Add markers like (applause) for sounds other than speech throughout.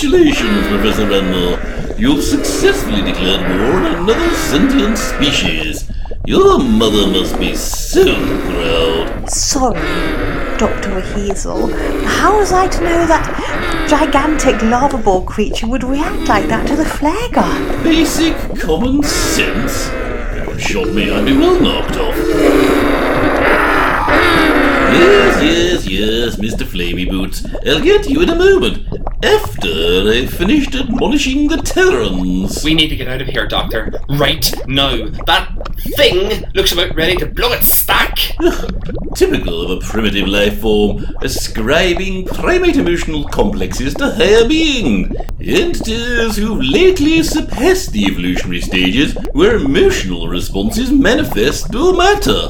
Congratulations, Professor Randall. You've successfully declared war on another sentient species. Your mother must be so proud. Sorry, Dr. Weasel. How was I to know that gigantic lava ball creature would react like that to the flare gun? Basic common sense. Shot me, I'd be well knocked off. Yes, yes, yes, Mr. Flamey Boots. I'll get you in a moment. After I've finished admonishing the Terrans. We need to get out of here, Doctor. Right now. That thing looks about ready to blow its stack. (laughs) Typical of a primitive life form, ascribing primate emotional complexes to higher being. Entities who've lately surpassed the evolutionary stages where emotional responses manifest no matter.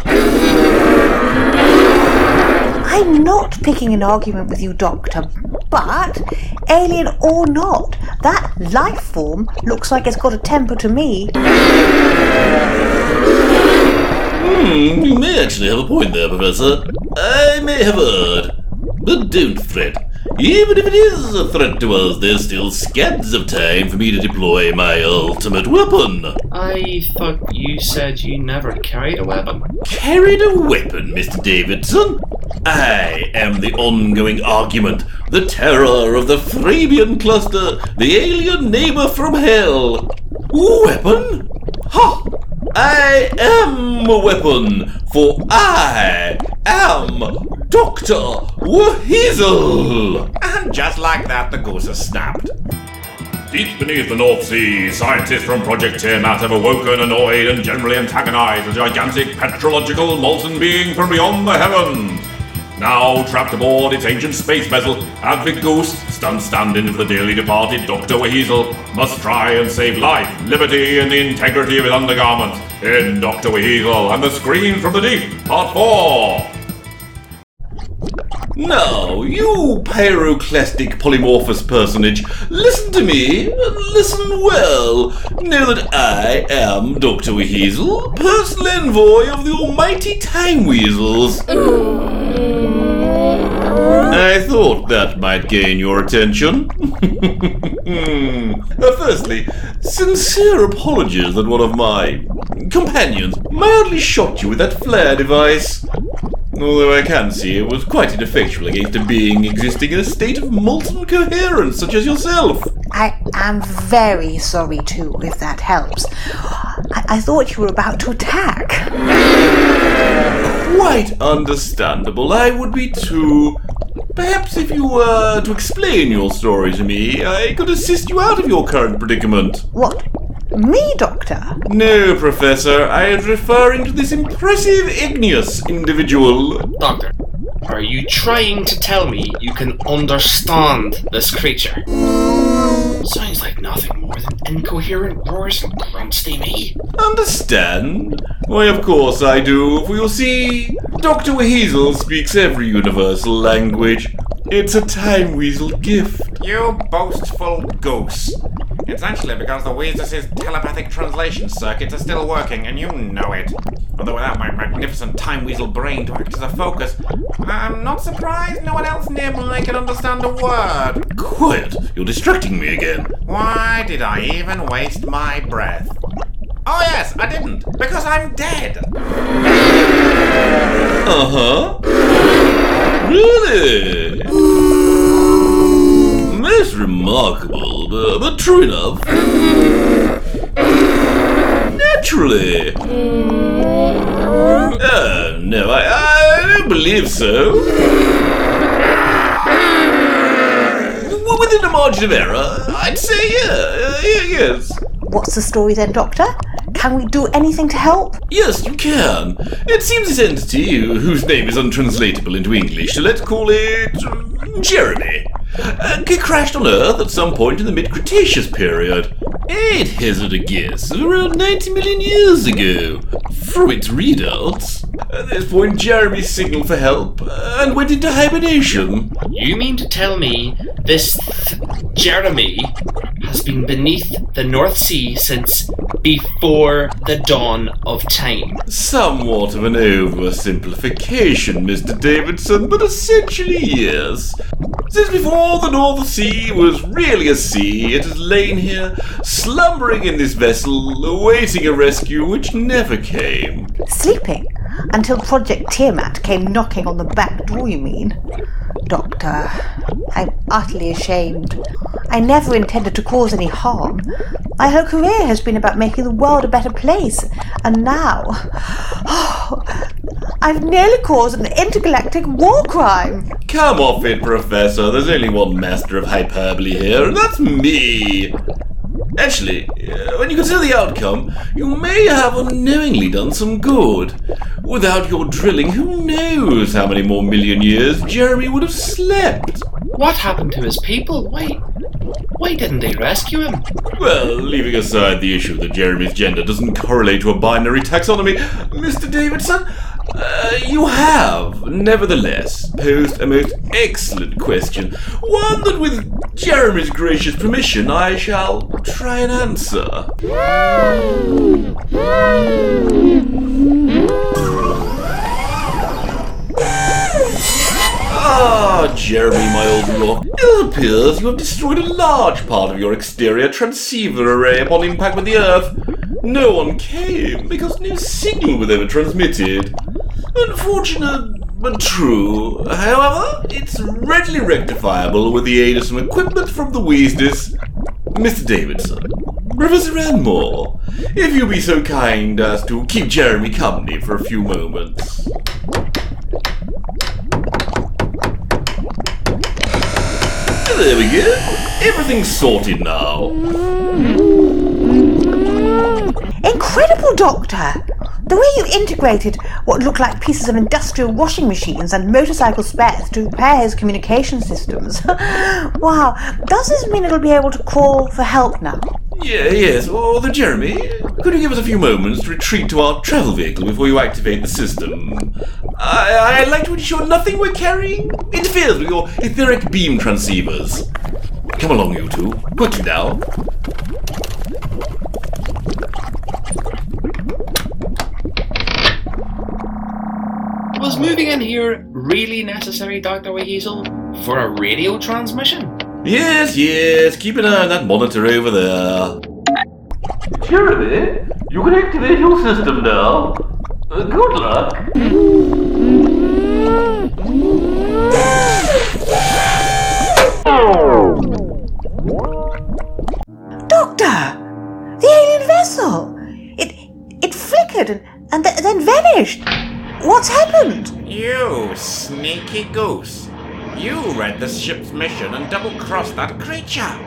I'm not picking an argument with you, Doctor, but alien or not, that life form looks like it's got a temper to me. Hmm, you may actually have a point there, Professor. I may have heard. But don't fret. Even if it is a threat to us, there's still scads of time for me to deploy my ultimate weapon. I thought you said you never carried a weapon. Carried a weapon, Mr. Davidson? I am the ongoing argument, the terror of the Thrabian cluster, the alien neighbor from hell. Weapon? Ha! I am a weapon, for I am Dr. Weasel! And just like that, the goose has snapped. Deep beneath the North Sea, scientists from Project Tiamat have awoken, annoyed, and generally antagonized a gigantic petrological molten being from beyond the heavens. Now trapped aboard its ancient space vessel, Advic Goose, stunned stand-in for the dearly departed Dr. Weasel, must try and save life, liberty, and the integrity of his undergarments in Dr. Weasel and the Scream from the Deep, Part 4. Now, you pyroclastic polymorphous personage, listen to me, listen well. Know that I am Dr. Weasel, personal envoy of the almighty Time Weasels. I thought that might gain your attention. (laughs) Uh, firstly, sincere apologies that one of my companions mildly shot you with that flare device. Although I can see it was quite ineffectual against a being existing in a state of molten coherence such as yourself. I am very sorry too, if that helps. I, I thought you were about to attack. Quite understandable, I would be too. Perhaps if you were to explain your story to me, I could assist you out of your current predicament. What? Me, Doctor? No, Professor, I was referring to this impressive igneous individual. Doctor, are you trying to tell me you can understand this creature? Sounds like nothing more than incoherent roars and grunts to me. Understand? Why, of course I do, for you see, Dr. Weasel speaks every universal language. It's a Time Weasel gift. You boastful goose. It's actually because the Weezer's telepathic translation circuits are still working, and you know it. Although without my magnificent Time Weasel brain to act as a focus, I'm not surprised no one else nearby can understand a word. Quiet, you're distracting me again. Why did I even waste my breath? Oh yes, I didn't, because I'm dead. Uh huh. Really? Most remarkable, but, but true enough. Naturally. Uh, no, I, I don't believe so. Within a margin of error, I'd say yeah, uh, yeah, yes. What's the story then, Doctor? Can we do anything to help? Yes, you can. It seems this entity, whose name is untranslatable into English, let's call it Jeremy, c- crashed on Earth at some point in the mid Cretaceous period. I'd hazard a guess around 90 million years ago. From its readouts, at this point, Jeremy signaled for help and went into hibernation. You mean to tell me this th- Jeremy has been beneath the North Sea since before the dawn of time. Somewhat of an oversimplification, Mr. Davidson, but essentially yes. Since before the North Sea was really a sea, it has lain here, slumbering in this vessel, awaiting a rescue which never came. Sleeping until Project Tiamat came knocking on the back door, you mean? Doctor, I'm utterly ashamed. I never intended to cause any harm. My whole career has been about making the world a better place, and now. Oh, (gasps) I've nearly caused an intergalactic war crime. Come off it, Professor. There's only one master of hyperbole here, and that's me. Actually, uh, when you consider the outcome, you may have unknowingly done some good. Without your drilling, who knows how many more million years Jeremy would have slept? What happened to his people? Why, why didn't they rescue him? Well, leaving aside the issue that Jeremy's gender doesn't correlate to a binary taxonomy, Mr. Davidson, uh, you have, nevertheless, posed a most excellent question. One that, with Jeremy's gracious permission, I shall try and answer. Ah, Jeremy, my old rock. It appears you have destroyed a large part of your exterior transceiver array upon impact with the Earth. No one came because no signal was ever transmitted. Unfortunate, but true. However, it's readily rectifiable with the aid of some equipment from the Weasleys. Mr. Davidson, Professor Ranmore, if you'll be so kind as to keep Jeremy company for a few moments. There we go. Everything's sorted now. Incredible, Doctor! The way you integrated what looked like pieces of industrial washing machines and motorcycle spares to repair his communication systems. (laughs) wow, does this mean it'll be able to call for help now? Yeah, yes. Although, Jeremy, could you give us a few moments to retreat to our travel vehicle before you activate the system? I, I'd like to ensure nothing we're carrying interferes with your etheric beam transceivers. Come along, you two. Quickly now. Was moving in here really necessary, Dr. Weasel? For a radio transmission? Yes, yes. Keep an eye on that monitor over there. Jeremy, you can activate your system now. Uh, good luck. Doctor! The alien vessel! It it flickered and, and th- then vanished. What's happened? You sneaky goose. You read the ship's mission and double crossed that creature.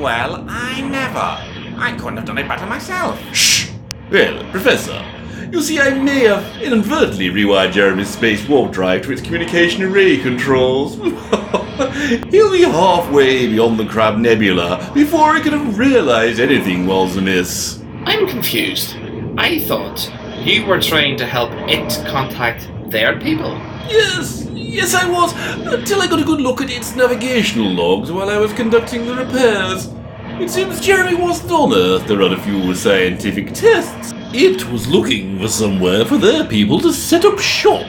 Well, I never. I couldn't have done it better myself. Shh! Well, Professor, you see, I may have inadvertently rewired Jeremy's space warp drive to its communication array controls. (laughs) He'll be halfway beyond the Crab Nebula before he could have realized anything was amiss. I'm confused. I thought you were trying to help it contact their people. Yes, yes, I was, until I got a good look at its navigational logs while I was conducting the repairs. It seems Jeremy wasn't on Earth to run a few scientific tests. It was looking for somewhere for their people to set up shop.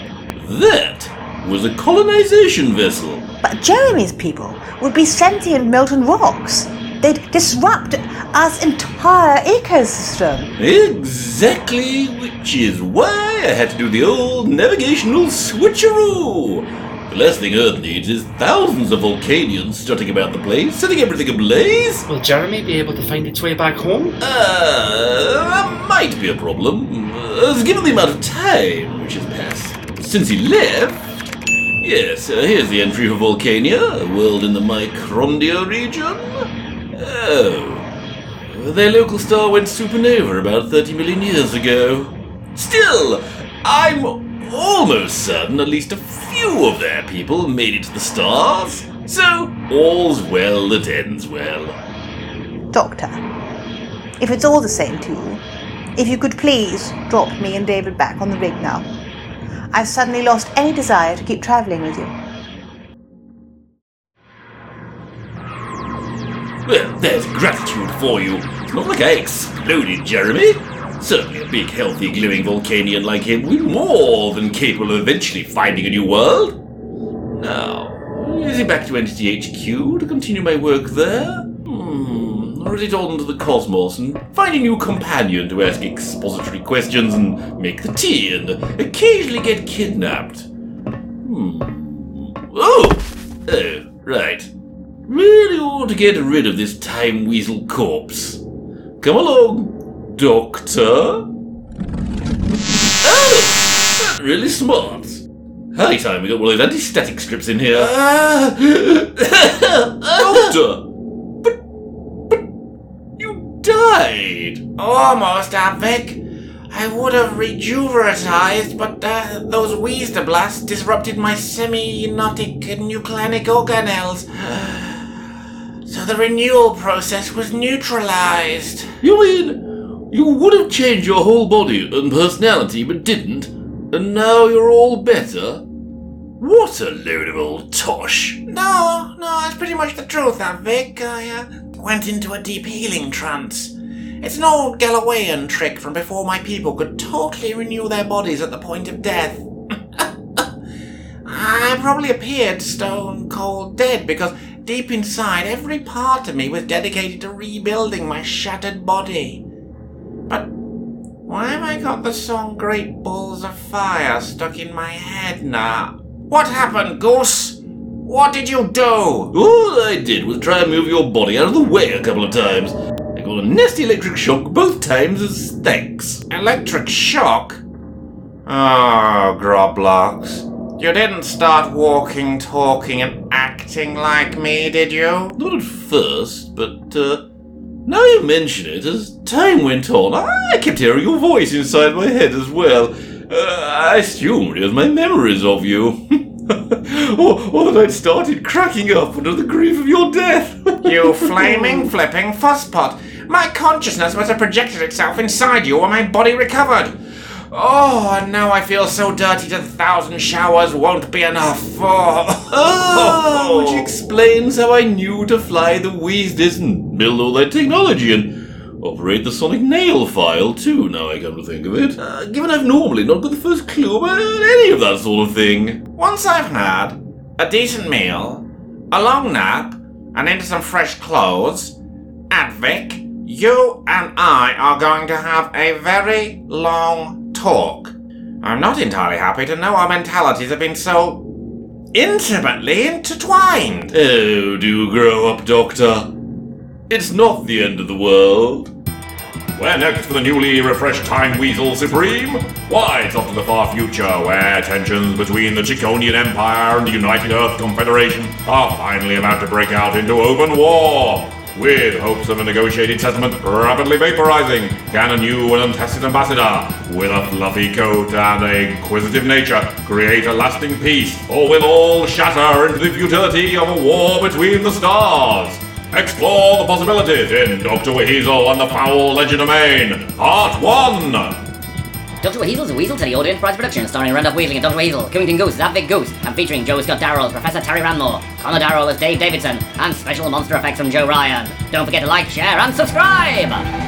That was a colonization vessel. But Jeremy's people would be sentient molten rocks. They'd disrupt Earth's entire ecosystem. Exactly, which is why I had to do the old navigational switcheroo. The last thing Earth needs is thousands of Volcanians strutting about the place, setting everything ablaze. Will Jeremy be able to find its way back home? Uh, that might be a problem. Uh, given the amount of time which has passed since he left. Yes, uh, here's the entry for Volcania, a world in the Microndia region. Oh. Their local star went supernova about 30 million years ago. Still, I'm almost certain at least a few of their people made it to the stars. So, all's well that ends well. Doctor, if it's all the same to you, if you could please drop me and David back on the rig now. I've suddenly lost any desire to keep travelling with you. Well, There's gratitude for you. Not like I exploded, Jeremy. Certainly a big, healthy, glowing Volcanian like him would be more than capable of eventually finding a new world. Now, is it back to Entity HQ to continue my work there? Hmm, or is it on to the cosmos and find a new companion to ask expository questions and make the tea and occasionally get kidnapped? Hmm. Oh! Oh, right. To get rid of this time weasel corpse. Come along, Doctor. Oh! That's really smart. Hi, time we got one of those anti-static strips in here. (laughs) Doctor! But, but, you died! Almost, Abvic. I would have rejuvenatized, but uh, those Weezer blasts disrupted my semiotic nucleonic organelles. So the renewal process was neutralized. You mean you would have changed your whole body and personality, but didn't, and now you're all better? What a load of old tosh! No, no, that's pretty much the truth, Vic. I uh, went into a deep healing trance. It's an old Galawayan trick from before my people could totally renew their bodies at the point of death. (laughs) I probably appeared stone cold dead because deep inside every part of me was dedicated to rebuilding my shattered body. But why have I got the song Great Balls of Fire stuck in my head now? What happened, Goose? What did you do? All I did was try and move your body out of the way a couple of times. I got a nasty electric shock both times as thanks. Electric shock? Oh, Groblox. You didn't start walking, talking, and acting like me, did you? Not at first, but uh, now you mention it, as time went on, I kept hearing your voice inside my head as well. Uh, I assumed it was my memories of you. (laughs) or, or that I'd started cracking up under the grief of your death. (laughs) You flaming, flipping fusspot. My consciousness must have projected itself inside you when my body recovered. Oh, and now I feel so dirty that a thousand showers won't be enough. Oh, Ah, (laughs) which explains how I knew to fly the Weasleys and build all that technology and operate the sonic nail file too, now I come to think of it. Uh, given I've normally not got the first clue about any of that sort of thing. Once I've had a decent meal, a long nap, and into some fresh clothes, Advic, you and I are going to have a very long talk. I'm not entirely happy to know our mentalities have been so intimately intertwined. Oh, do grow up, Doctor. It's not the end of the world. Where next for the newly refreshed Time Weasel Supreme? Why, it's off to the far future, where tensions between the Chiconian Empire and the United Earth Confederation are finally about to break out into open war. With hopes of a negotiated settlement rapidly vaporizing, can a new and untested ambassador with a fluffy coat and a inquisitive nature create a lasting peace, or will all shatter into the futility of a war between the stars? Explore the possibilities in Dr. Weasel and the Foul Legend of Maine, Part 1! Dr. Weasel's Weasel to the Audience Prize production, starring Randolph Weaseling and Dr. Weasel, Killington Goose, That Big Goose, and featuring Joe Scott Darrell Professor Terry Ranmore, Connor Darrell as Dave Davidson, and special monster effects from Joe Ryan. Don't forget to like, share, and subscribe!